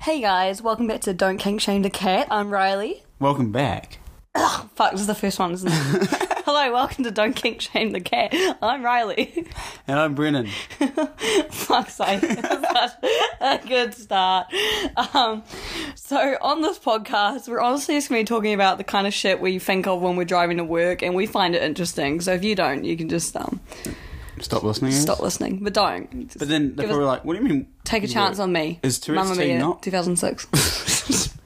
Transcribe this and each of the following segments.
Hey guys, welcome back to Don't Kink Shame the Cat. I'm Riley. Welcome back. Fuck, this is the first one, isn't it? Hello, welcome to Don't Kink Shame the Cat. I'm Riley. And I'm Brennan. Fuck's sake, that's such a good start. Um, so on this podcast, we're honestly just going to be talking about the kind of shit we think of when we're driving to work, and we find it interesting. So if you don't, you can just um, Stop listening. stop listening, but don't. Just But then they're give us- probably like, what do you mean? take a chance on me. Is Tourette's Mamma tea Mia, not? 2006.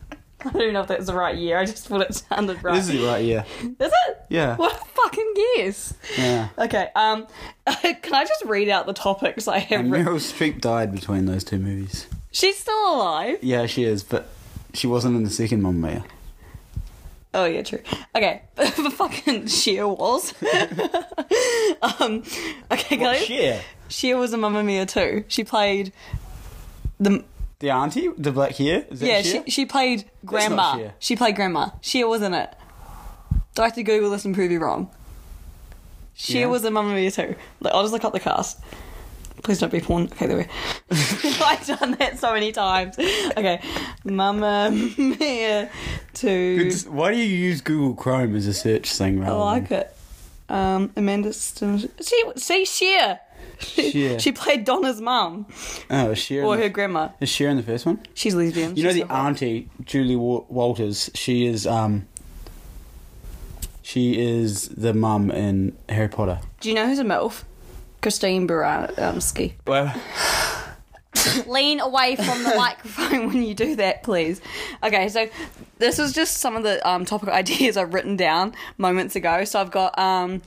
I don't even know if that's the right year. I just thought it sounded right. This is right, yeah. Is it? Yeah. What a fucking guess. Yeah. Okay, um, can I just read out the topics I have And written? Meryl Streep died between those two movies. She's still alive. Yeah, she is, but she wasn't in the second Mamma Mia. Oh yeah, true. Okay, but fucking Cher was. um, okay, I- Cher? Cher was a Mamma Mia too. She played the The auntie? The black hair? Is that yeah. Cher? She she played grandma. Cher. She played grandma. Cher wasn't it. Do I have to Google this and prove you wrong? Cher Yeah. was in Mamma Mia too. Like, I'll just look up the cast. Please don't be porn. Okay, there we. I've done that so many times. Okay, Mamma Mia. It's- Why do you use Google Chrome as a search thing I rather like it. Um, Amanda Stim- See, see, Cher. Cher. She played Donna's mum Oh, is Cher, or her grandma. is Cher in the first one? She's lesbian. You know She's the auntie, Julie Wa- Walters, she is, um... She is the mum in Harry Potter. Do you know who's a MILF? Christine Baranski. Well, Lean away from the microphone when you do that, please. Okay, so this is just some of the um, topic ideas I've written down moments ago. So I've got um,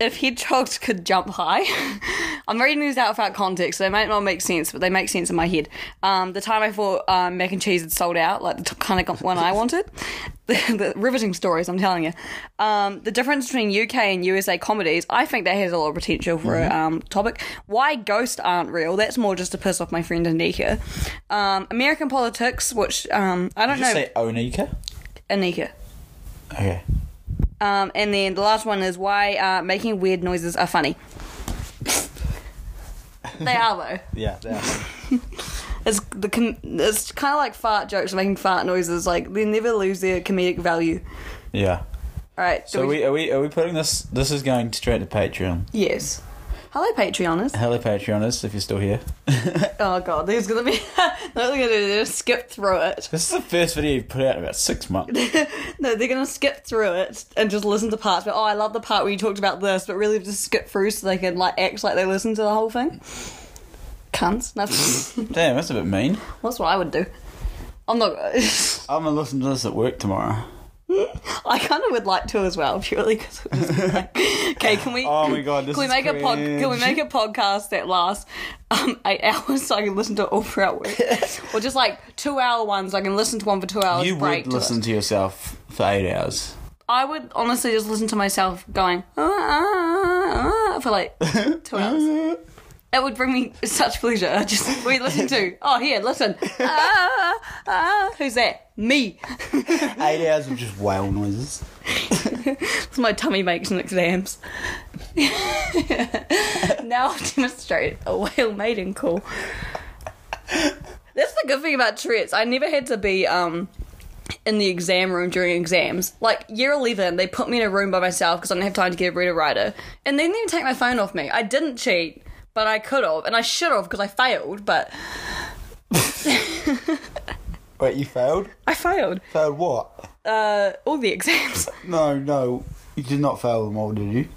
if hedgehogs could jump high. I'm reading these out without context, so they might not make sense, but they make sense in my head. Um, the time I thought um, mac and cheese had sold out, like the t- kind of one I wanted. the, the riveting stories, I'm telling you. Um, the difference between UK and USA comedies, I think that has a lot of potential for a um, topic. Why ghosts aren't real? That's more just to piss off my friend Anika. Um, American politics, which um, I don't did you know. say Onika? Anika. Okay. Um, and then the last one is why uh, making weird noises are funny. they are though. Yeah, they are. It's the com- it's kind of like fart jokes, making fart noises. Like they never lose their comedic value. yeah. All right. do So we, are we are we putting this? This is going straight to Patreon. yes. Hello, Patreoners. Hello, Patreoners, if you're still here. Oh god, there's gonna be. no, they're gonna do, they're gonna skip through it. This is the first video you've put out in about six months. No, they're gonna skip through it and just listen to parts. But oh, I love the part where you talked about this, but really just skip through so they can like act like they listen to the whole thing. Cunts. Damn, that's a bit mean. that's what I would do. I'm not. I'm gonna listen to this at work tomorrow. I kind of would like to as well, purely because. okay, can we? Oh my God, can we make a pod? Can we make a podcast that lasts um, eight hours so I can listen to it all throughout work, or just like two hour ones? I can listen to one for two hours. You break would listen it. to yourself for eight hours. I would honestly just listen to myself going "Ah, ah, ah," for like two hours. It would bring me such pleasure. Just we listen to. Oh, here, listen. Ah, ah, who's that? Me. eight hours of just whale noises. That's my tummy makes in exams. now I'll demonstrate a whale mating call. That's the good thing about Tourette's. I never had to be um in the exam room during exams. Like year eleven, they put me in a room by myself because I didn't have time to get a reader writer, and they didn't even take my phone off me. I didn't cheat, but I could have, and I should have because I failed. But Wait, you failed? I failed Failed what? uh, all the exams, No, no, you did not fail them all, did you?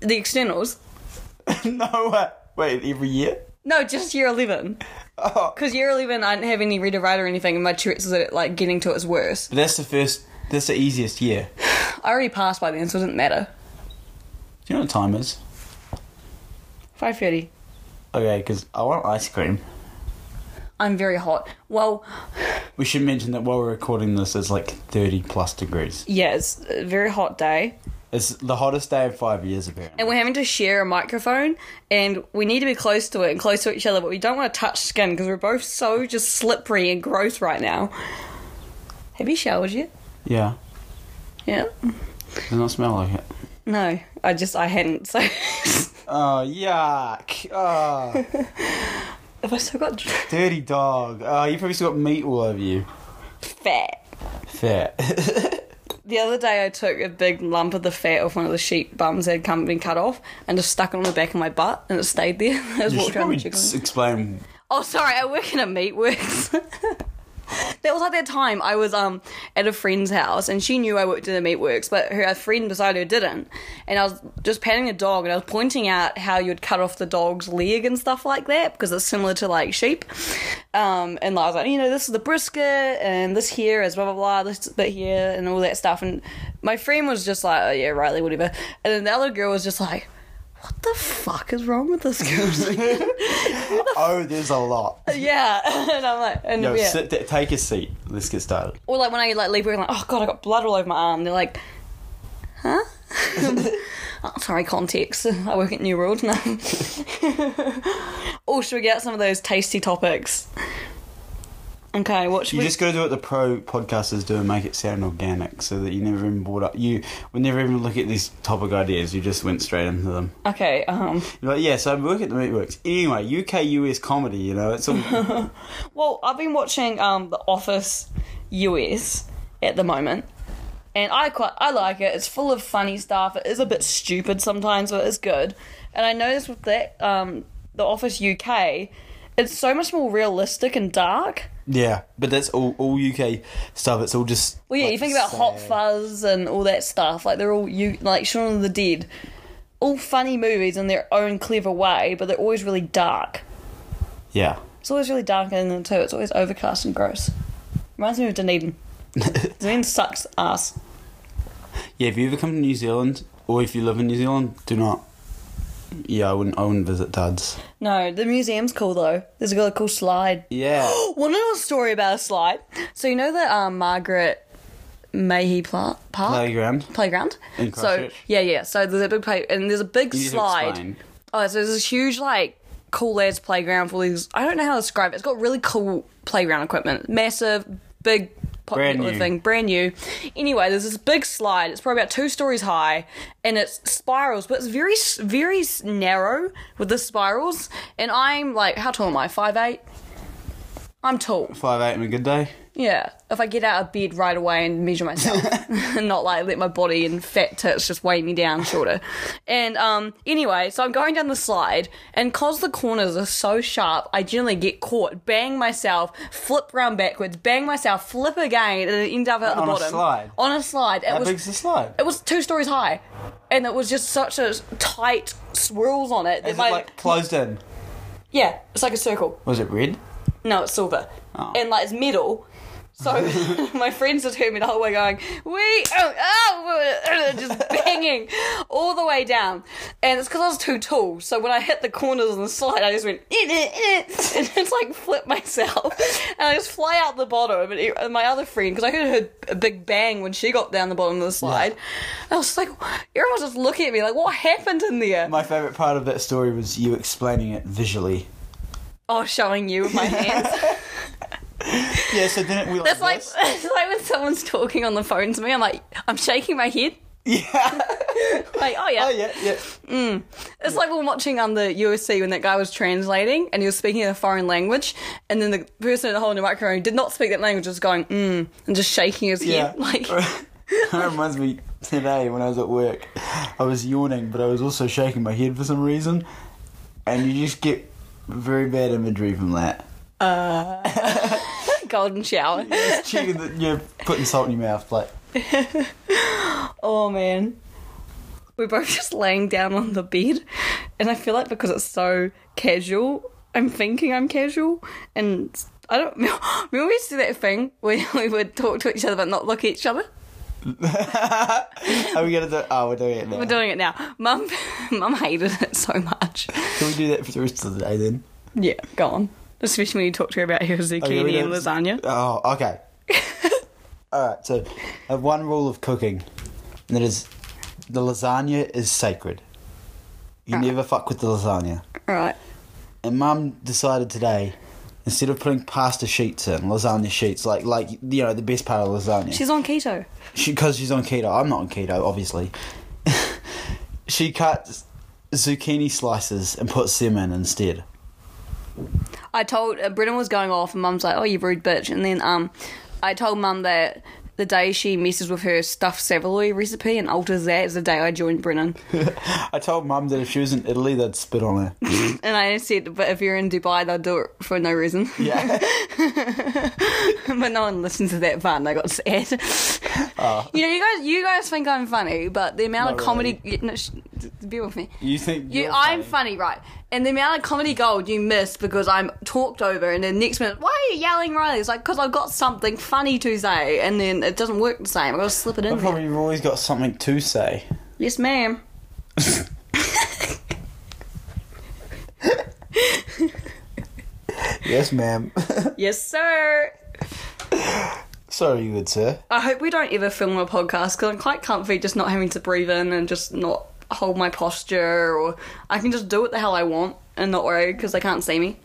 the externals. no, uh, wait, every year? No, just year eleven. Oh. Because year 11, I didn't have any reader write or anything, and my Tourette's was at, like getting to its worst. But that's the first, that's the easiest year. I already passed by then, so it didn't matter. Do you know what time is? 5.30. Okay, because I want ice cream. I'm very hot. Well, We should mention that while we're recording this, it's like 30 plus degrees. yeah, it's a very hot day. It's the hottest day in five years, apparently. And we're having to share a microphone, and we need to be close to it and close to each other, but we don't want to touch skin because we're both so just slippery and gross right now. Have you showered yet? Yeah, Yeah. does not smell like it. No, I just, I hadn't, so. Oh, yuck. Oh. Have I still got Dirty dog. Oh, you probably still got meat all over you. fat? Fat. The other day, I took a big lump of the fat off one of the sheep bums that had come been cut off, and just stuck it on the back of my butt, and it stayed there. I just you walked should around probably chicken. s- explain. Oh, sorry, I work in a meatworks. That was like that time I was um at a friend's house and she knew I worked in the meatworks, but her friend beside her didn't. And I was just patting a dog and I was pointing out how you'd cut off the dog's leg and stuff like that because it's similar to like sheep. Um, and I was like, you know, this is the brisket and this here is blah blah blah, this bit here and all that stuff. And my friend was just like, oh yeah, Riley, whatever. And then the other girl was just like. What the fuck is wrong with this girl? Oh, there's a lot. yeah, and I'm like, and Yo, yeah. sit, take a seat. Let's get started. Or like when I like leave work, I'm like, oh god, I got blood all over my arm. They're like, huh? oh, sorry, context. I work at New World now. or should we get some of those tasty topics? Okay, what should You we? just got to do what the pro podcasters do and make it sound organic, so that you never even brought up. You would never even look at these topic ideas. You just went straight into them. Okay, um, You're like, yeah, so I work at the Meatworks. Anyway, UK US comedy. You know, it's all. well, I've been watching um The Office US at the moment. And I quite I like it. It's full of funny stuff. It is a bit stupid sometimes, but it's good. And I noticed with that um The Office UK, it's so much more realistic and dark. yeah, but that's all all UK stuff. It's all just. Well, yeah, like, you think about Hot. Fuzz and all that stuff. Like they're all you like Shaun of the Dead, all funny movies in their own clever way, but they're always really dark. Yeah. It's always really dark in them too. It's always overcast and gross. Reminds me of Dunedin. Dunedin sucks ass. Yeah, if you ever come to New Zealand, or if you live in New Zealand, do not. Yeah, I wouldn't. I wouldn't visit Duds. No, the museum's cool though. There's a really cool slide. Yeah. Want to know a story about a slide? So you know the um, Margaret Mahy Park Playground. playground. In so Christchurch? yeah, yeah. So there's a big play, and there's a big You need to slide. explain. Oh, so there's this huge like cool lads playground for these. I don't know how to describe it. It's got really cool playground equipment, massive, big. Brand popular new. thing, brand new. Anyway, there's this big slide. It's probably about two stories high, and it's spirals, but it's very, very narrow with the spirals. And I'm like, how tall am I? Five eight. I'm tall. Five eight on a good day. Yeah, if I get out of bed right away and measure myself, and not like let my body and fat tits just weigh me down shorter. And um, anyway, so I'm going down the slide, and cause the corners are so sharp, I generally get caught, bang myself, flip round backwards, bang myself, flip again, and then end up at the bottom. On a slide? On a slide. It How was big's the slide? it was two stories high, and it was just such a tight swirls on it that Is my like closed in? yeah, it's like a circle. Was it red? No, it's silver. Oh. And like it's metal. So my friends heard me the whole way going, we oh, oh just banging all the way down. And it's because I was too tall. So when I hit the corners on the slide, I just went, "Eh, eh, eh," and it's like flip myself. And I just fly out the bottom. And it- and my other friend, because I heard a big bang when she got down the bottom of the slide, I was just like, everyone was just looking at me like, what happened in there? My favourite part of that story was you explaining it visually. Oh, showing you with my hands. Yeah, so didn't we like That's like this? it's like when someone's talking on the phone to me. I'm like, I'm shaking my head. Yeah. Like, oh yeah. oh yeah, yeah. It's like when watching on the USC when that guy was translating and he was speaking in a foreign language, and then the person holding the whole microphone did not speak that language, was going mm and just shaking his Yeah. head. Like, that reminds me today when I was at work. I was yawning, but I was also shaking my head for some reason. And you just get very bad imagery from that. Uh, golden shower. That you're putting salt in your mouth, like Oh man. We're both just laying down on the bed, and I feel like because it's so casual, I'm thinking I'm casual, and I don't. Remember we used to do that thing where we would talk to each other but not look at each other. Are we gonna do oh we're doing it now. We're doing it now. Mum, Mum hated it so much. Can we do that for the rest of the day then? Yeah, go on. Especially when you talk to her about her zucchini we and lasagna. Oh, okay. Alright, so I have one rule of cooking, and that is the lasagna is sacred. You never fuck with the lasagna. All right. And mum decided today, instead of putting pasta sheets in, lasagna sheets, like like you know, the best part of lasagna. She's on keto. She because she's on keto. I'm not on keto, obviously. she cuts zucchini slices and puts them in instead. I told uh, Brennan was going off, and Mum's like, "Oh, you rude bitch," and then um, I told Mum that. The day she messes with her stuffed saveloy recipe and alters that is the day I joined Brennan. I told Mum that if she was in Italy, they'd spit on her. And I said, but if you're in Dubai, they'll do it for no reason. Yeah. but no one listens to that and I got sad. Ah. You know, you guys, you guys think I'm funny, but the amount Not of comedy. y- No, sh- bear with me. You think You, I'm funny, right? And the amount of comedy gold you miss because I'm talked over, and then next minute, why are you yelling, Riley? It's like because I've got something funny to say, and then it doesn't work the same. I've got to slip it in. But there. probably you've always got something to say. Yes, ma'am. Yes, ma'am. Yes, sir. Sorry, good sir. I hope we don't ever film a podcast because I'm quite comfy just not having to breathe in and just not hold my posture, or I can just do what the hell I want and not worry because they can't see me.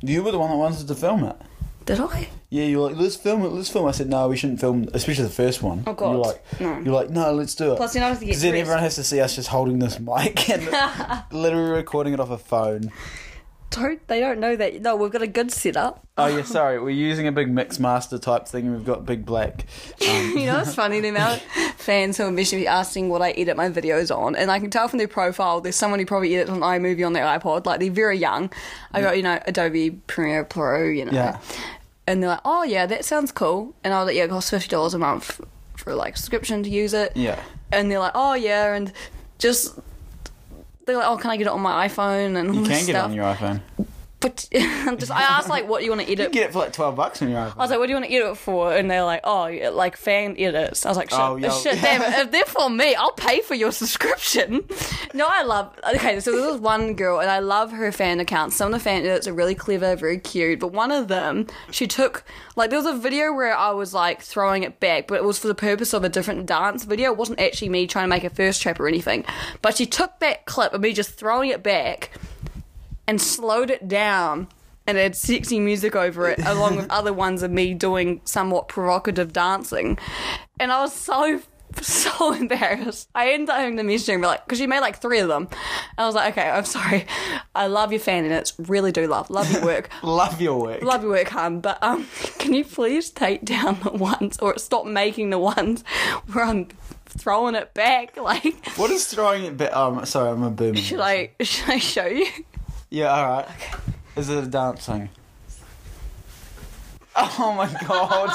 You were the one that wanted to film it. Did I? Yeah, you were like, let's film it, let's film. I said, no, we shouldn't film, especially the first one. Oh, God. You're like, No. you're like, no, let's do it. Plus, you know, I have to get Because then everyone has to see us just holding this mic and literally recording it off a phone. Don't they don't know that? No, we've got a good setup. Oh yeah, sorry. We're using a big mix master type thing, and we've got big black. Um, you know, it's funny the amount of fans who are me asking what I edit my videos on, and I can tell from their profile there's someone who probably edits on iMovie on their iPod. Like they're very young. I got you know Adobe Premiere Pro, you know, Yeah. and they're like, oh yeah, that sounds cool, and I was like, yeah, it costs fifty dollars a month for like subscription to use it. yeah. and they're like, oh yeah, and just they're like, oh, can I get it on my iPhone and all You this can get it stuff? on your iPhone. But just I asked like, what do you want to You edit? can get it for like twelve bucks on your. I was like, what do you want to edit it for? And they're like, oh, like fan edits. I was like, shit, Oh, yo. shit damn it. If they're for me, I'll pay for your subscription. no, I love, okay, so there was one girl, and I love her fan accounts. Some of the fan edits are really clever, very cute, but one of them, she took, like, there was a video where I was, like, throwing it back, but it was for the purpose of a different dance video. It wasn't actually me trying to make a thirst trap or anything. But she took that clip of me just throwing it back and slowed it down and had sexy music over it along with other ones of me doing somewhat provocative dancing. And i was so so embarrassed. I ended up having to message her and be like because she made like three of them. And i was like okay i'm sorry. I love your fan and it's really do love. Love your work. Love your work. love your work hun. But um can you please take down the ones or stop making the ones where i'm throwing it back? Like What is throwing it back? Um, sorry, I'm a boomer. should i should i show you Yeah, all right. Is it a dance thing? Oh my god.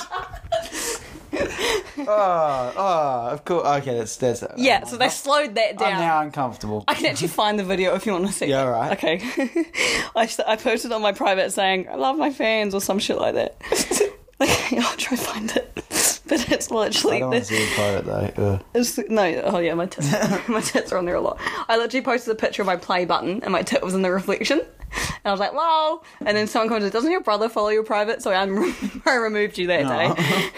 oh, oh, of course. Okay, that's that's. Uh, yeah so they slowed that down I'm now uncomfortable. I can actually find the video if you want to see. Yeah, it. right. Okay. I, I posted on my private saying I love my fans or some shit like that. okay, I'll try find it, but it's literally. I don't want to see pirate though. Ugh. It's, no, oh yeah, my tits, my tits are on there a lot. I literally posted a picture of my play button and my tit was in the reflection, and I was like, "Lol," and then someone commented, "Doesn't your brother follow your private?" So I, I removed you that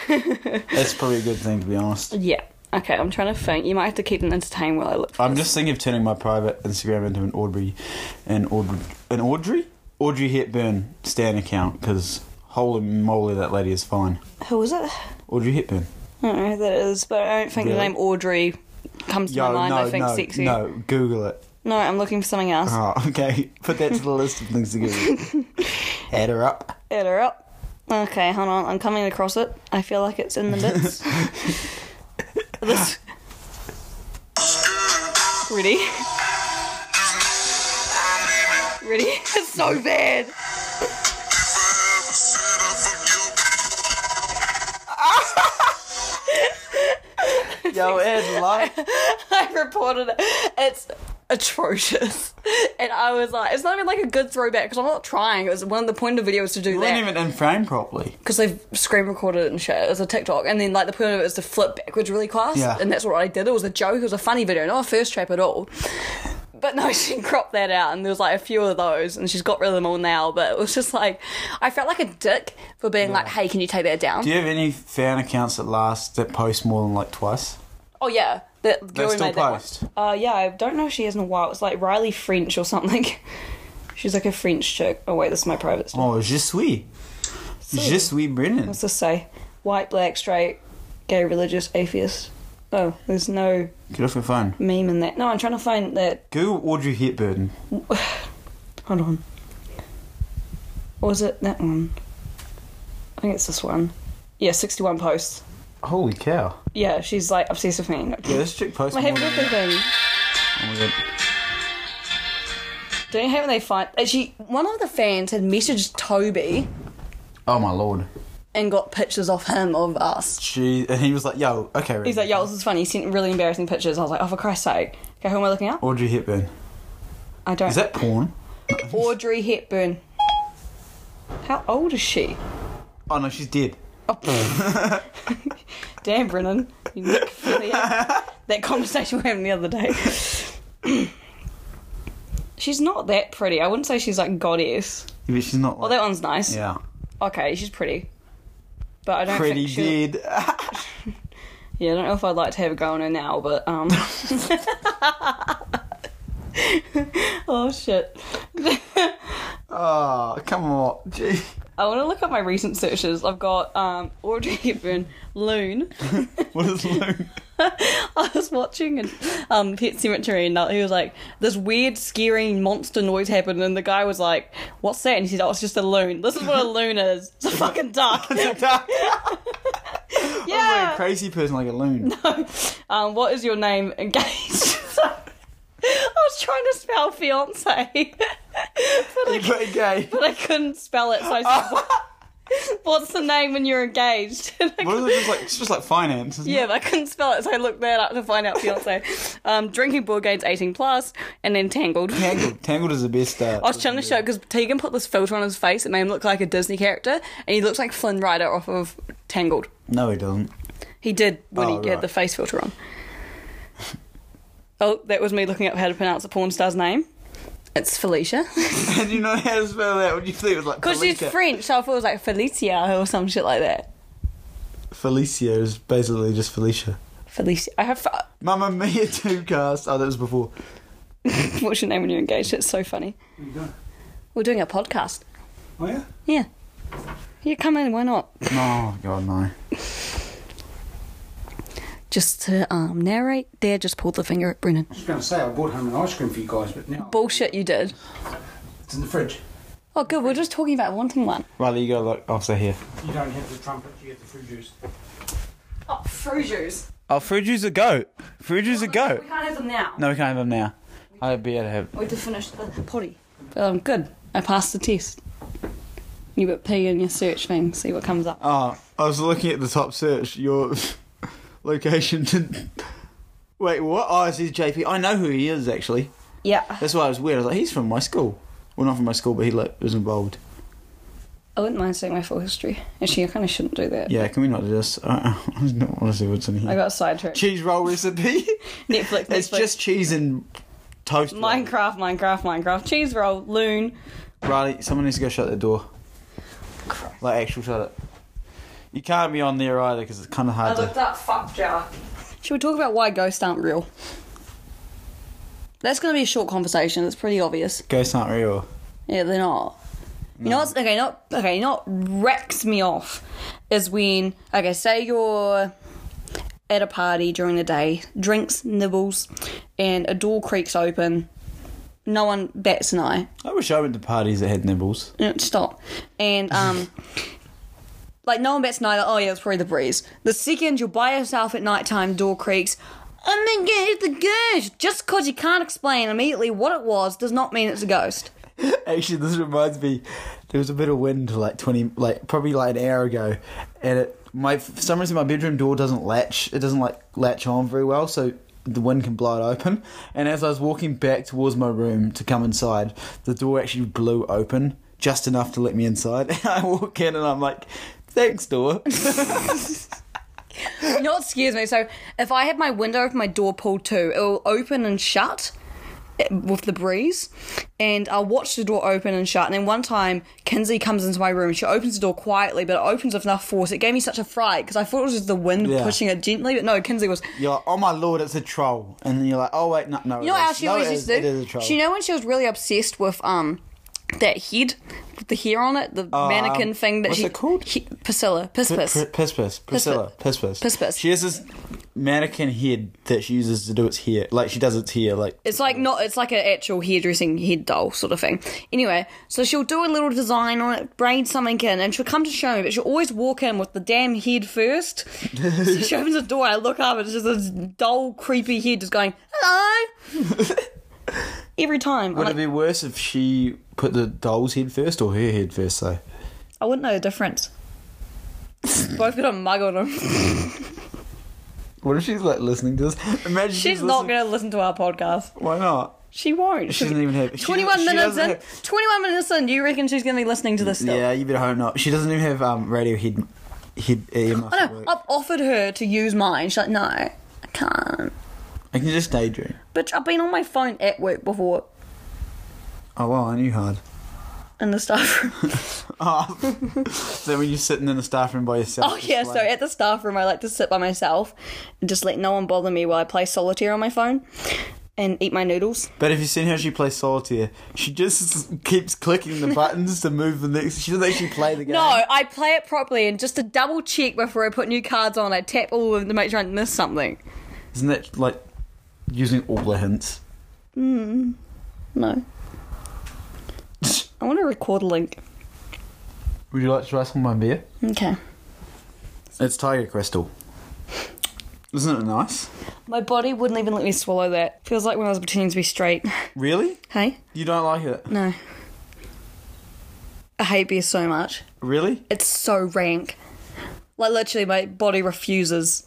day. That's probably a good thing to be honest. Yeah. Okay, I'm trying to think. You might have to keep them entertained while I look. For I'm this. just thinking of turning my private Instagram into an Audrey, an Audrey, an Audrey, Audrey Hepburn Stan account because holy moly, that lady is fine. Who was it? Audrey Hepburn. I don't know who that is, but I don't think Really? the name Audrey comes to Yo, my mind. no, I think no, sexy. no. Google it. No, I'm looking for something else. Oh, okay. Put that to the list of things to Google. Add her up. Add her up. Okay, hold on. I'm coming across it. I feel like it's in the bits. this. Ready? Ready? It's so bad. Yo, Ed, like. I reported it. It's atrocious. And I was like, it's not even like a good throwback because I'm not trying. It was one of the point of the video was to do It that. wasn't even in frame properly. because they've screen recorded it and shit as a TikTok, and then like the point of it is to flip backwards really fast. Yeah. and that's what I did. It was a joke. It was a funny video, not a thirst trap at all. But no, she cropped that out, and there was like a few of those, and she's got rid of them all now. But it was just like I felt like a dick for being like, "Hey, can you take that down?" Do you have any fan accounts that last that post more than like twice? Oh yeah, that girl They who still made that one. Uh, yeah, I don't know if she has in a while. It's like Riley French or something. She's like a French chick. Oh wait, this is my private stuff. Oh, je suis. Je suis Brennan. What's this say? White, black, straight, gay, religious, atheist. Oh, there's no Get off your phone. meme in that. No, I'm trying to find that. Google Audrey Hepburn. Hold on. Or was it that one? I think it's this one. Yeah, 61 posts. Holy cow! Yeah, she's like obsessed with me. Yeah, this chick posted. My happy more birthday than- thing. Oh my god. Don't you hate when they find. Actually, one of the fans had messaged Toby Oh my lord. and got pictures of him of us. She and he was like, "Yo, okay." He's like, yo, this is funny. He sent really embarrassing pictures. I was like, oh, for Christ's sake. Okay, who am I looking at? Audrey Hepburn. I don't. Is that porn? Audrey Hepburn. How old is she? Oh no, she's dead. Oh, damn, Brennan. You necrophiliac. that conversation we were having the other day. she's not that pretty. I wouldn't say she's like goddess. But she's not. Like, that one's nice. yeah. Okay, she's pretty. But I don't Pretty think dead. Yeah, I don't know if I'd like to have a go on her now, but um. oh shit! Oh come on, gee. I want to look up my recent searches. I've got um Audrey Hepburn, Loon. What is Loon? I was watching an, um Pet Cemetery, and he was like, "This weird, scary monster noise happened," and the guy was like, "What's that?" And he said, "Oh, it's just a loon. This is what a loon is. It's a fucking duck." yeah. yeah. a crazy person like a loon. No. Um, what is your name? Engaged. I was trying to spell fiance, but I, put gay. but I couldn't spell it. So I said, "What's the name when you're engaged?" And I What is it just like? It's just like finance. Isn't Yeah, It? but I couldn't spell it, so I looked that up to find out fiance. Um, drinking board games, eighteen plus, and then Tangled. Tangled. Tangled is the best. Uh, I was trying to show because Tegan put this filter on his face. It made him look like a Disney character, and he looks like Flynn Rider off of Tangled. No, he doesn't. He did when Oh, he had the face filter on. Oh, that was me looking up how to pronounce a porn star's name. It's Felicia. How do you know how to spell that? What do you think it was like? Because she's Felicia? French, so I thought it was like Felicia or some shit like that. Felicia is basically just Felicia. Felicia. I have. Mamma Mia 2 cast. Oh, that was before. What's your name when you're engaged? It's so funny. What are you doing? We're doing a podcast. Oh yeah? Yeah. You come in. Why not? Oh, God, no. Just to um, narrate, there just pulled the finger at Brennan. I was going to say I brought home an ice cream for you guys, but now Bullshit, you did. it's in the fridge. Oh, good. We're just talking about wanting one. Riley, you gotta look. I'll stay here. You don't have the trumpet, you have the fruit juice. Oh, fruit juice. Oh, fruit juice a goat. Fruit juice a goat. We can't have them now. No, we can't have them now. I'd be able to have. We have to finish the potty. But um, good. I passed the test. You put P in your search thing, see what comes up. Oh, I was looking at the top search. Your location didn't. Wait, what? Oh, it says JP. I know who he is actually. Yeah. That's why I was weird. I was like, he's from my school. Well, not from my school, but he like was involved. I wouldn't mind seeing my full history. Actually, I kind of shouldn't do that. Yeah, can we not do this? I I don't want to see what's in here. I got sidetracked. cheese roll recipe. Netflix, it's Netflix. just cheese and toast. roll. Minecraft, Minecraft, Minecraft. Cheese roll, loon. Riley, someone needs to go shut the door. Like, actual shut it. You can't be on there either because it's kind of hard I hard looked to. up fuck jar. Should we talk about why ghosts aren't real? That's going to be a short conversation. It's pretty obvious. Ghosts aren't real. Yeah, they're not. You know what's okay? Not okay. Not wrecks me off is when okay. Say you're at a party during the day, drinks, nibbles, and a door creaks open. No one bats an eye. I wish I went to parties that had nibbles. No, Stop. And um, like no one bets. Like, oh yeah, it's probably the breeze. The second you're by yourself at nighttime, door creaks. I'm gonna get the ghost. Just because you can't explain immediately what it was does not mean it's a ghost. Actually, this reminds me. There was a bit of wind like twenty, like probably like an hour ago, and it my for some reason my bedroom door doesn't latch. It doesn't like latch on very well, so the wind can blow it open. And as I was walking back towards my room to come inside, the door actually blew open just enough to let me inside. And I walk in and I'm like, "Thanks, door." You know what scares me? So if I have my window open, my door pulled too, it'll open and shut eh, with the breeze, and I'll watch the door open and shut. And then one time, Kinsey comes into my room. She opens the door quietly, but it opens with enough force. It gave me such a fright because I thought it was just the wind Yeah. pushing it gently, but no, Kinsey was. You're like, "Oh my lord, it's a troll," and then you're like, "Oh wait, no, no." You know it what is. else she No, always it used is. to It do? is a troll. She, you know when she was really obsessed with um that head with the hair on it, the Oh, mannequin um, thing that what's she it called? He, Priscilla, Piss Piss. P- Piss Piss. Priscilla. Piss Piss. Piss Piss. She has this mannequin head that she uses to do its hair. Like she does its hair. Like It's like not. It's like an actual hairdressing head doll sort of thing. Anyway, so she'll do a little design on it, braid something in, and she'll come to show me. But she'll always walk in with the damn head first. so she opens the door. I look up, and it's just this dull, creepy head just going hello. Every time, I'm would like, it be worse if she put the doll's head first or her head first? Though. I wouldn't know the difference. Both got a mug on them. What if she's like listening to this? Imagine She's not going to listen to our podcast. Why not? She won't. She doesn't even have. 21 minutes doesn't in. have- 21 minutes in. Do you reckon she's going to be listening to this still? Yeah, you better hope not. She doesn't even have um radio head head. I know. I've offered her to use mine. She's like, no, I can't. I can just daydream. Bitch, I've been on my phone at work before Oh wow, I knew hard. in the staff room. Oh, so when you're sitting in the staff room by yourself. oh, yeah, so at the staff room, I like to sit by myself and just let no one bother me while I play solitaire on my phone and eat my noodles. But if you've seen how she plays solitaire, she just keeps clicking the buttons to move the next. She doesn't actually play the game. No, I play it properly and just to double check before I put new cards on, I tap all of them to make sure I don't miss something. Isn't that like using all the hints? Hmm. No. I want to record a link. Would you like to try some of my beer? Okay. It's Tiger Crystal. Isn't it nice? My body wouldn't even let me swallow that. Feels like when I was pretending to be straight. Really? Hey? You don't like it? No. I hate beer so much. Really? It's so rank. Like literally, my body refuses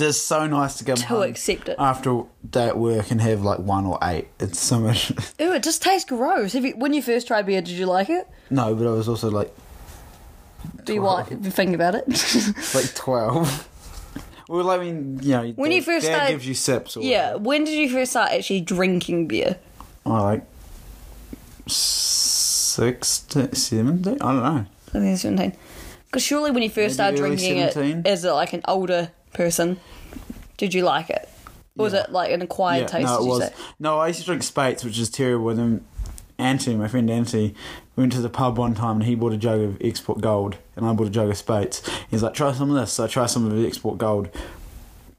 It's so nice to come to home accept it. after a day at work and have like one or eight. It's so much. Ew, it just tastes gross. Have you, when you first tried beer, did you like it? no, but I was also like Do you like? Think about it. like twelve. well, I mean, you know, When you first dad started- gives you sips. Or yeah. When did you first start actually drinking beer? I like sixteen, seventeen. I don't know. I think it's seventeen. Because surely when you first Maybe started early drinking 17? it as a, like an older person, did you like it? Or was it like an acquired taste? no, did it you was. say? No, I used to drink Speight's, which is terrible. And then Anthony, my friend Anthony, went to the pub one time and he bought a jug of Export Gold and I bought a jug of Speight's. He's like, try some of this. So I try some of the Export Gold.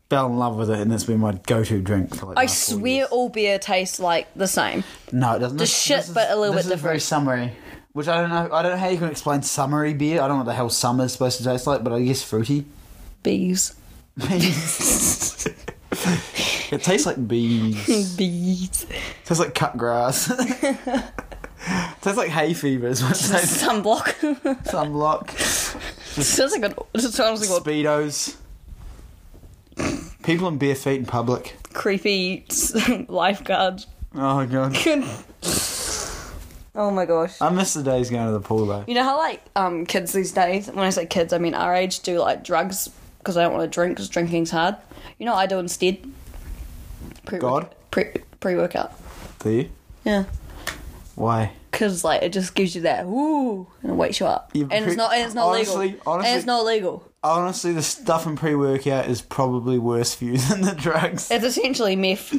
Fell in love with it, and that's been my go-to drink for like. I swear all beer tastes like the same. No, it doesn't. Just This- shit, this is- but a little this bit is very different. summery. Which I don't know. I don't know how you can explain summery beer. I don't know what the hell summer is supposed to taste like, but I guess fruity. Bees. It tastes like bees. Bees. tastes like cut grass. tastes like hay fever. Is what it tastes. Sunblock. Sunblock, sounds like a, it sounds like a speedos. People in bare feet in public. creepy lifeguard. Oh my god, oh my gosh. I miss the days going to the pool though. You know how like um kids these days, when I say kids, I mean our age, do like drugs because I don't want to drink because drinking's hard. You know what I do instead? Pre- God? Pre pre workout. Do you? Yeah. Why? Because like it just gives you that woo and it wakes you up, You and it's not and it's not honestly- legal, honestly- and it's not legal. Honestly, the stuff in pre-workout is probably worse for you than the drugs. It's essentially meth,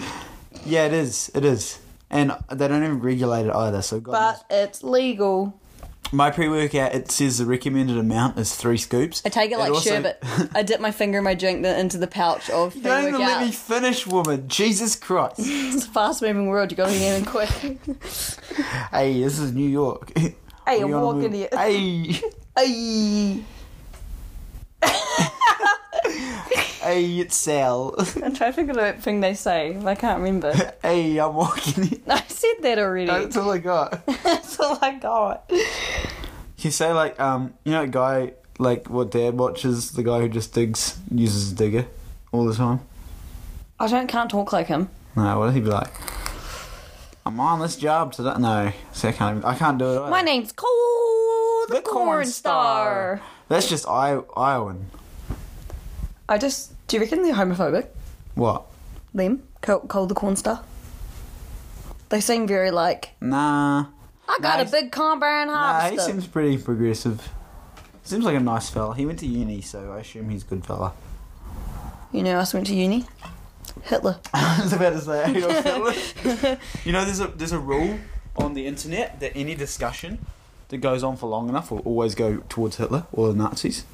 Yeah, it is. It is. And they don't even regulate it either. So, God but it's legal. Knows. my pre-workout it says the recommended amount is three scoops. I take it like also- sherbet. I dip my finger in my drink then into the pouch of You don't even pre-workout. let me finish, woman. Jesus Christ. It's a fast moving world. You gotta get in quick. hey, this is New York. Hey, I'm walking here. Hey, Ay. Hey, it's Sal. I'm trying to figure out the thing they say. I can't remember. hey, I'm walking here. I said that already. That's all I got. That's all I got. You say like, um, you know, a guy like what Dad watches, the guy who just digs, uses a digger all the time. I don't can't talk like him. No, what would he be like? I'm on this job today. No, see, I can't. Even, I can't do it. Either. My name's Cole the, The Corn, Corn Star. Star. That's just I- Iowan. I just. Do you reckon they're homophobic? What? Them? Cole, Cole the Corn Star? They seem very like. Nah. I got Nah, a big combine Nah, he harvester. seems pretty progressive. Seems like a nice fella. He went to uni, so I assume he's a good fella. You know, I went to uni. Hitler. I was about to say Hitler. you know, there's a there's a rule on the internet that any discussion that goes on for long enough will always go towards Hitler or the Nazis.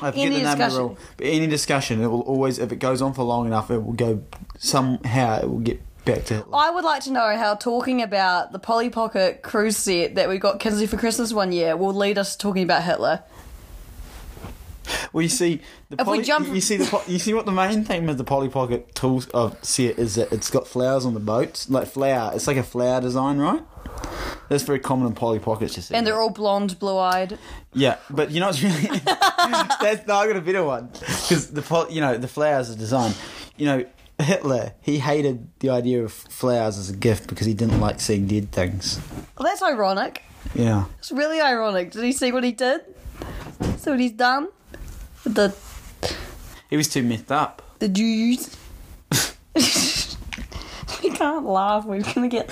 I forget Any the name of the discussion. rule, but any discussion, it will always, if it goes on for long enough, it will go somehow. It will get back to Hitler. I would like to know how talking about the Polly Pocket cruise set that we got Kinsey for Christmas one year will lead us to talking about Hitler. Well, you see, the If we jump- you, see the po- you see what the main thing of the Polly Pocket tools of set is that it's got flowers on the boats, like flower. It's like a flower design, right? That's very common in Polly Pockets. You see, And they're all blonde, blue eyed. yeah, but you know what's really that's no, I got a better one because the pol- you know the flowers are designed. You know, Hitler he hated the idea of flowers as a gift because he didn't like seeing dead things. Well, that's ironic. Yeah, It's really ironic. Did he see what he did? See what he's done? The he was too methed up. the Jews. we can't laugh. We're gonna get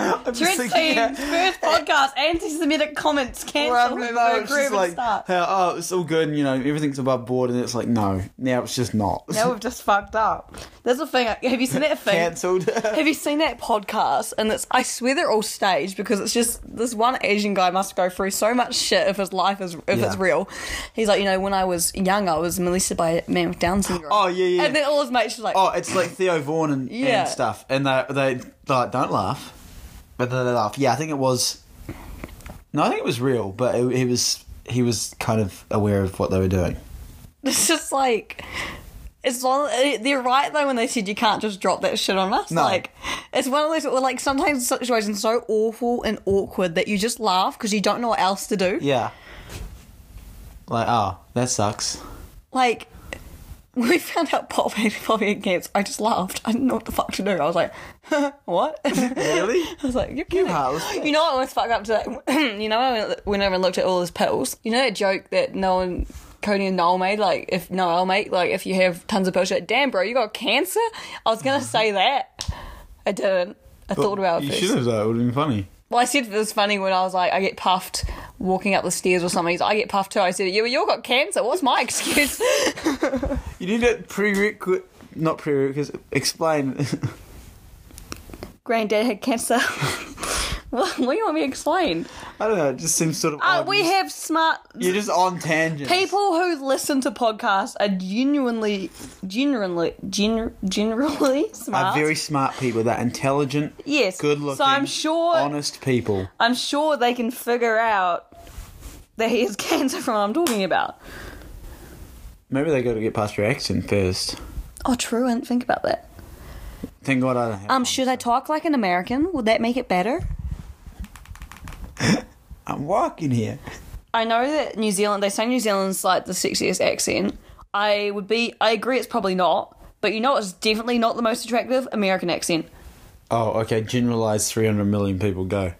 I'm just thinking, Team's first podcast anti-Semitic comments cancelled. I We're don't know, gonna it's just like, start. oh, it's all good, and, you know, everything's above board, and it's like, no, now it's just not. Now we've just fucked up. There's a thing. Have you seen that thing? Cancelled. Have you seen that podcast? And it's I swear they're all staged because it's just this one Asian guy must go through so much shit if his life is if Yeah. it's real. He's like, you know, when I was young, I was molested by a man with Down syndrome. Oh, yeah, yeah. And then all his mates are like, oh, it's like Theo Von and, Yeah. and stuff, and they, they, they're like, don't laugh. But then they laugh. Yeah, I think it was. No, I think it was real, but it, he was he was kind of aware of what they were doing. it's just like. It's long, eh, they're right though when they said you can't just drop that shit on us. No. Like it's one of those like sometimes situation's so awful and awkward that you just laugh because you don't know what else to do. Yeah. Like, oh, that sucks. like when we found out Pop had Poppy had cancer, I just laughed. I didn't know what the fuck to do. I was like, what? Really? I was like, you're kidding. heartless. You know what was fucked up to that? you know when I looked at all his pills? You know that joke that no one, Cody and Noel made? Like, if Noel made, like, if you have tons of pills, like, damn, bro, you got cancer? I was going to say that. I didn't. I thought about it You first. should have, though. It would have been funny. Well, I said it was funny when I was like, I get puffed walking up the stairs or something. He's like, I get puffed too. I said, you, you got cancer. What's my excuse? You need a prerequisite, not prerequisite, explain. Granddad had cancer. what, do you want me to explain? I don't know, it just seems sort of. Uh, odd. we have smart You're just on tangents. people who listen to podcasts are genuinely, genuinely, gen, generally smart. are very smart people. They're intelligent, yes. good looking, So I'm sure, honest people. I'm sure they can figure out that he has cancer from what I'm talking about. Maybe they got to get past your accent first. Oh, true. I didn't think about that. Thank God I don't have. Um, should I talk like an American? Would that make it better? I'm walking here. I know that New Zealand, they say New Zealand's like the sexiest accent. I would be, I agree it's probably not, but you know it's definitely not the most attractive? American accent. Oh, okay. Generalized 300 million people go.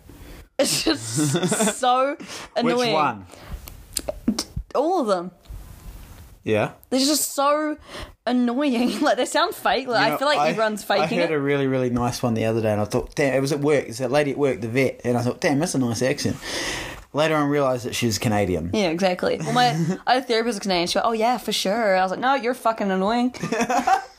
It's just so annoying. Which one? All of them. Yeah. They're just so annoying. Like they sound fake. Like You I feel like everyone's faking I heard it. a really, really nice one the other day, and I thought, damn, it was at work. It's that lady at work, the vet, and I thought, damn, that's a nice accent. Later on, realised that she was Canadian. Yeah, exactly. Well, my I a therapist was Canadian. She went, "Oh yeah, for sure." I was like, "No, you're fucking annoying."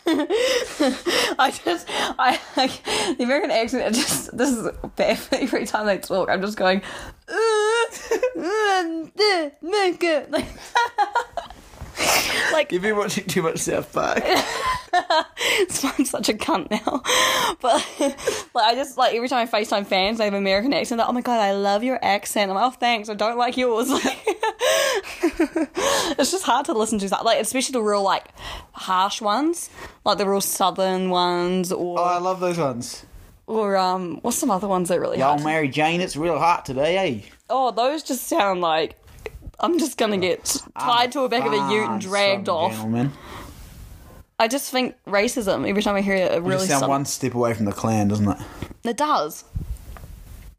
I just, I like the American accent. It just this is bad. Every time they talk, I'm just going, "Uh, uh, make it." like, like You've been watching too much South Park. I'm such a cunt now. But like I just like every time I FaceTime fans, they have American accent. Like, oh my god, I love your accent. I'm like, oh thanks, I don't like yours. it's just hard to listen to. that, Like especially the real like harsh ones, like the real southern ones, or oh, I love those ones. or um, what's some other ones that really Y'all? Mary Jane, it's real hot today, eh? Oh, those just sound like. I'm just gonna get tied to a back of a ute and dragged off. Gentleman. I just think racism every time I hear it. it You really sound sum- one step away from the Klan, doesn't it? It does.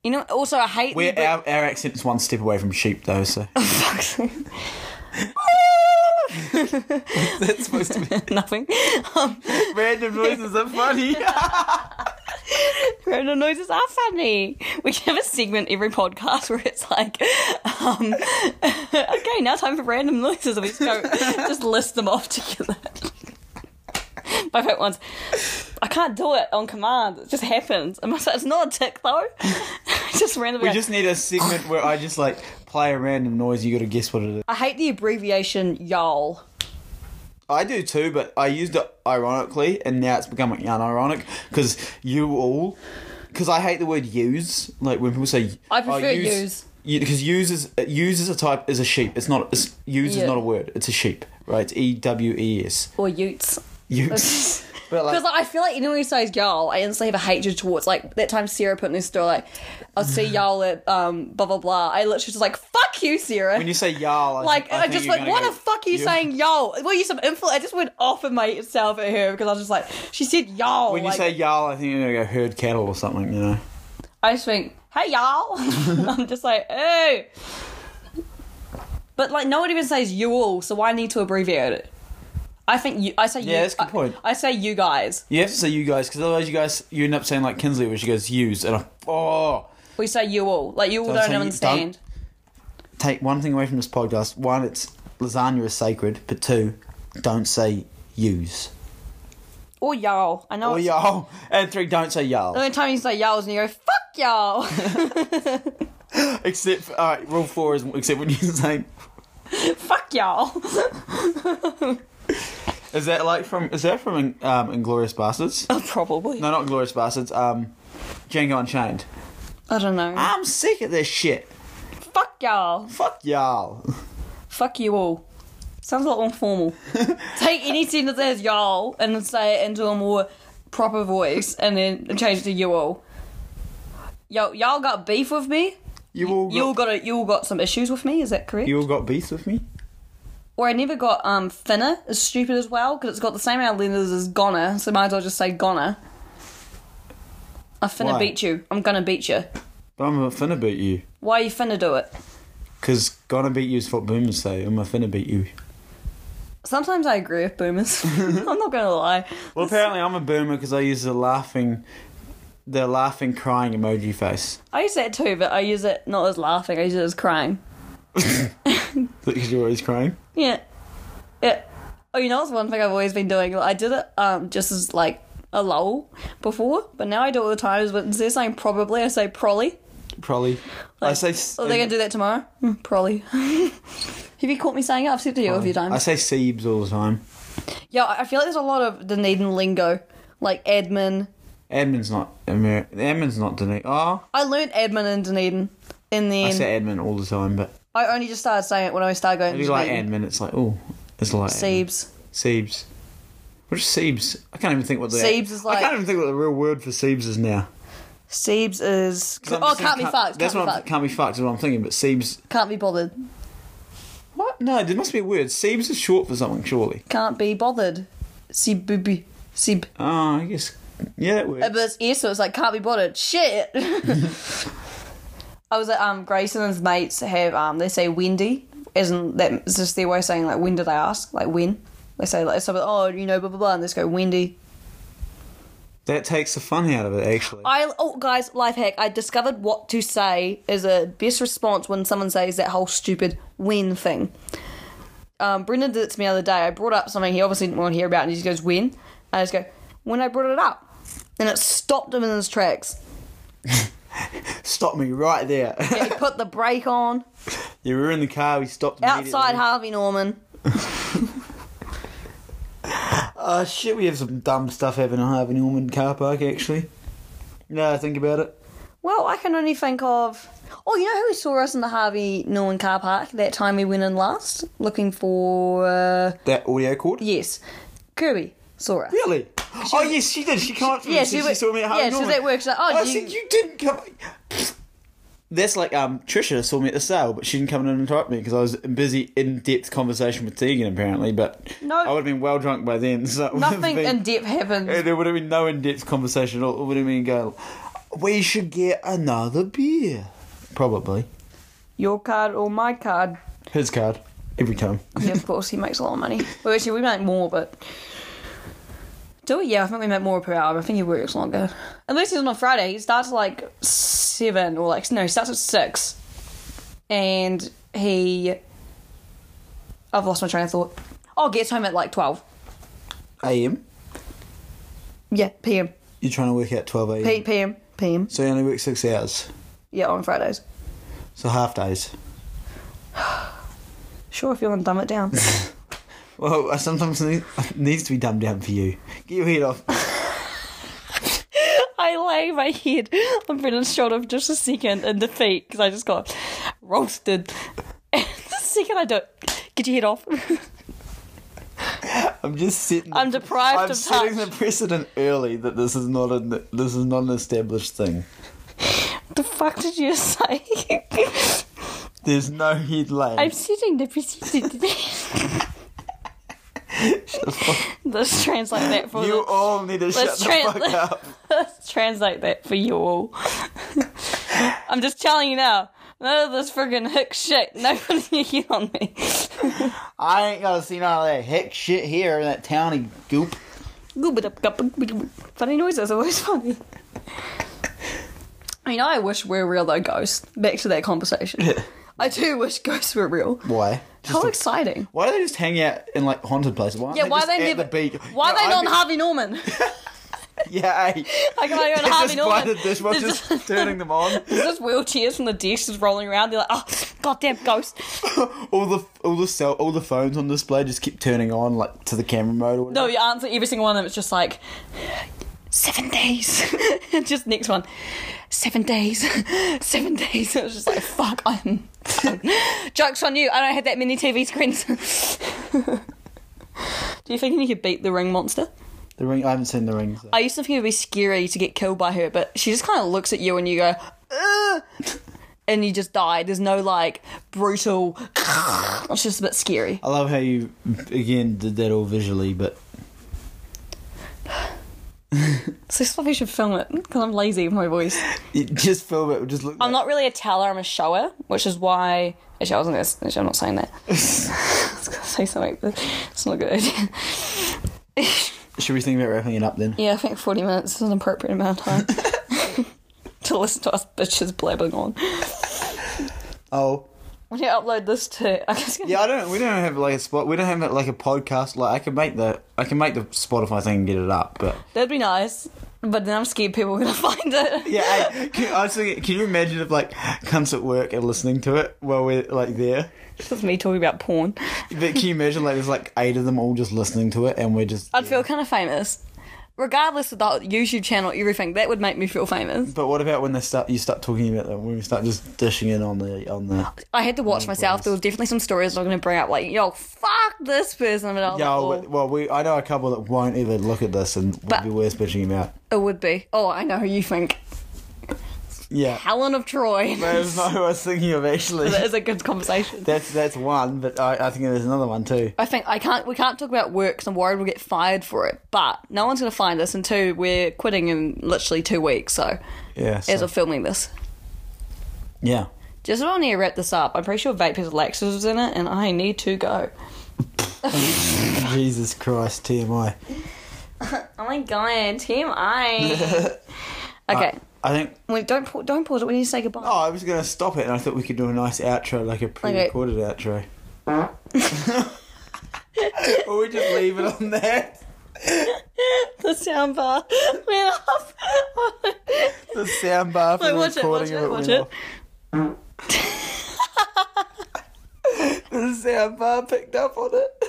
You know, also I hate We're, the- our, our accent's one step away from sheep, though, so. That's supposed to be. nothing. Um, Random noises are funny. random noises are funny. We can have a segment every podcast where it's like, um, okay, now time for random noises. And we just go, just list them off together. My favourite ones. I can't do it on command. It just happens. It's not a tick though. Just randomly. we just need a segment where I just like play a random noise. You got to guess what it is. I hate the abbreviation YOL. I do too, but I used it ironically, and now it's becoming unironic because you all. Because I hate the word use. Like when people say, I oh, prefer use. Because use is use is a type is a sheep. It's not. It's, use Yeah. is not a word. It's a sheep. Right. It's E W E S. Or Utes. Use. but like, Because like, I feel like anyone who says y'all, I instantly have a hatred towards. Like that time Sarah put in this story, like I'll see y'all at um blah blah blah. I literally just like fuck you, Sarah. when you say y'all, I, like I, I, just gonna what the fuck are you, saying, y'all? Were you some influence? I just went off of myself at her because I was just like, she said y'all. When you like- say y'all, I think you're gonna go herd cattle or something. You know. I just think, hey y'all. I'm just like, hey. But like, no one even says you all, so why need to abbreviate it? I think you. I say you. Yeah, that's a good I- point. I, say you guys. You have to say you guys because otherwise you guys you end up saying like Kinsley where she goes use and I, oh We say you all. Like you all Don't don't understand. take one thing away from this podcast. One, it's lasagna is sacred, but two, don't say use Or y'all. I know. or y'all, and three, don't say y'all. The only time you say y'all is when you go, fuck y'all. Except for, all right, rule four is except when you're saying fuck y'all. is that like from is that from um, Inglourious Basterds? Oh, Probably. No, not Inglourious Basterds. Um, Django Unchained. I don't know. I'm sick of this shit. fuck y'all. Fuck y'all. Fuck you all. Sounds a lot more formal. Take any sentence as y'all and say it into a more proper voice and then change it to you all. Yo, y'all got beef with me? You all got, You all got a, you all got some issues with me, is that correct? you all got beef with me. Or I never got um finna is stupid as well because it's got the same amount of letters as gonna, so might as well just say gonna. I finna Why? beat you. I'm gonna beat you. But I'm finna beat you. Why are you finna do it? Because gonna beat you is what boomers say. I'm a finna beat you. Sometimes I agree with boomers. I'm not gonna lie. Well, apparently I'm a boomer because I use the laughing, the laughing crying emoji face. I use that too, but I use it not as laughing. I use it as crying. Because you're always crying. Yeah. Yeah. Oh, you know what's one thing I've always been doing? I did it um just as like a lull before, but now I do it all the time. But instead of saying probably, I say probably. Probably. I say. s- Oh, they're gonna do that tomorrow? Hmm, probably. Have you caught me saying it? I've said it to you a few times. I say Siebes all the time. Yeah, I feel like there's a lot of Dunedin lingo, like admin. Admin's not Amer- Admin's not Dunedin. Oh, I learned admin in Dunedin, and then I say admin all the time, but I only just started saying it when I started going you like admin, it's like oh, it's like. Siebes. Siebes. What is Siebes? I can't even think what the Siebes is like. I can't even think what the real word for Siebes is now. Siebes is Oh, can't be fucked. That's Can't be what I'm, fucked. can't be fucked is what I'm thinking. But Siebes. Can't be bothered. What? No, there must be a word. Siebes is short for something, surely. Can't be bothered. Sibubi. Sib. Oh, I guess. Yeah, that works. Uh, But it's S, so it's like can't be bothered. Shit. I was at um Grayson's mates have um they say windy, isn't that it's just their way of saying like when did they ask like when they say like something oh you know blah blah blah and they just go windy. That takes the fun out of it, actually. I oh guys life hack I discovered what to say is a best response when someone says that whole stupid when thing. Um, Brendan did it to me the other day. I brought up something he obviously didn't want to hear about, and he just goes when. I just go when I brought it up, and it stopped him in his tracks. Stop me right there. He put the brake on you were in the car, we stopped outside. Harvey Norman. Oh shit, we have some dumb stuff happening in Harvey Norman car park, actually. No, I think about it. Well, I can only think of. Oh, you know who saw us in the Harvey Norman car park that time we went in last, looking for. Uh, That audio cord? yes, Kirby saw us. Really? Oh yes, she did. She came up to me yeah, and she she, saw me at Harvey yeah, she was at work, she's like, oh, I you- said you didn't come. That's like um Trisha saw me at the sale, but she didn't come in and interrupt me because I was in busy in-depth conversation with Tegan apparently. But No. I would have been well drunk by then. So it would have Nothing been- in depth happened. There would have been no in-depth conversation. It would have been going, we should get another beer. Probably. Your card or my card? His card. Every time. Yeah, of course, he makes a lot of money. Well, actually, we make more, but. It? Yeah, I think we make more per hour. I think he works longer. Unless he's on a Friday. He starts at like 7 or like. No, he starts at 6. And he. I've lost my train of thought. Oh, gets home at like 12. AM? Yeah, PM. You're trying to work out 12 AM. P- PM. PM. So you only work six hours. Yeah, on Fridays. So half days. Sure, if you want to dumb it down. Well, I sometimes need, it needs to be dumbed down for you. Get your head off. I lay my head on Brennan's shoulder for just a second in defeat because I just got roasted. And the second I do it, get your head off. I'm just sitting. I'm deprived I'm of setting touch. the precedent early that this is not a this is not an established thing. What the fuck did you say? There's no head laying. I'm setting the precedent. Let's translate that for you the, all need to shut the fuck up. Let's translate that for you all. I'm just telling you now. None of this friggin' hick shit. Nobody can get on me. I ain't gonna see none of that heck shit here in that towny goop. Funny noises, always funny. I know I wish we're real though, ghosts. Back to that conversation. I do wish ghosts were real. Why? Just How exciting. why do they just hang out in like haunted places? Why aren't Yeah, they why just they at never the beach? Why Yeah, they I not Harvey Norman? Yeah, hey. I can only go on Harvey just Norman. the dishwashers turning them on. There's just wheelchairs from the desk just rolling around. They're like, oh, goddamn ghost. all the all the cell, all the phones on display just keep turning on like to the camera mode or No, you answer every single one of them. It's just like seven days. just next one, seven days, seven days. It was just like fuck. I'm jokes on you. I don't have that many TV screens. Do you think you could beat the ring monster? The ring. I haven't seen the ring. So. I used to think it would be scary to get killed by her, but she just kind of looks at you and you go, Ugh! and you just die. There's no like brutal. It's just a bit scary. I love how you again did that all visually, but So stuff I should film it because I'm lazy with my voice. you just film it. Just look. I'm like, not really a teller. I'm a shower, which is why. Actually, I wasn't. Gonna, actually, I'm not saying that. I was gonna say something, but it's not a good idea. Should we think about wrapping it up then? yeah, I think 40 minutes is an appropriate amount of time to listen to us bitches blabbing on. Oh, When you upload this to, I guess. yeah. I don't. We don't have like a spot. We don't have like a podcast. Like I can make the. I can make the Spotify thing and get it up, but That'd be nice, but then I'm scared people are gonna find it. yeah. Hey, can, thinking, can you imagine if like cunts at work and listening to it while we're like there? Just me talking about porn. But can you imagine like there's like eight of them all just listening to it and we're just. I'd feel kind of famous, regardless of the YouTube channel, everything. That would make me feel famous. But what about when they start? You start talking about them when we start just dishing in on the on the. I had to watch myself. There was definitely some stories I'm going to bring up, like, yo, fuck this person. I like, well, well, we I know a couple that won't even look at this and would be worth bitching about. oh, it would be. Oh, I know who you think. Yeah, Helen of Troy. that was not who I was thinking of actually. that is a good conversation. That's that's one, but I, I think there's another one too. I think I can't. We can't talk about work because I'm worried we'll get fired for it. But no one's going to find us, and two, we're quitting in literally two weeks. So Yeah, so- as of filming this, yeah. just want to wrap this up. I'm pretty sure vape has laxatives in it, and I need to go. Jesus Christ, TMI. Oh my god, TMI. Okay, uh, I think. wait, don't pa- don't pause it. We need to say goodbye. Oh, I was gonna stop it, and I thought we could do a nice outro, like a pre-recorded outro. or we just leave it on that. The sound bar went off. The sound bar for Wait, the watch it, watch it, watch it. it. went off. the sound bar picked up on it.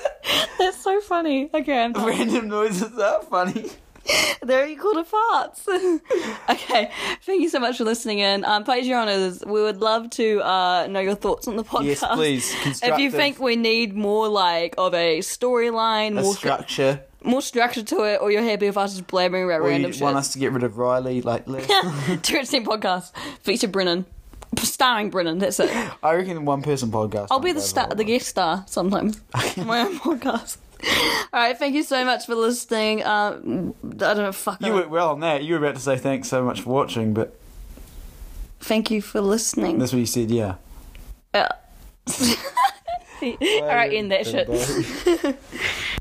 That's so funny. Done. Random noises are funny. They're equal to farts. okay, thank you so much for listening in. Um, Page Your Honours, we would love to uh, know your thoughts on the podcast. Yes, please. If you think we need more like of a storyline, more structure, more structure to it, or you're happy with us just blabbering about or random you shit, want us to get rid of Riley, like. Two at Ten podcast feature Brennan, starring Brennan. That's it. I reckon one person podcast. I'll be the star, the guest star sometimes my own podcast. All right, thank you so much for listening. Um, I don't know, fuck. You went well on that. You were about to say thanks so much for watching, but Thank you for listening. that's what you said. Yeah. Yeah. All right, end that shit. Bye.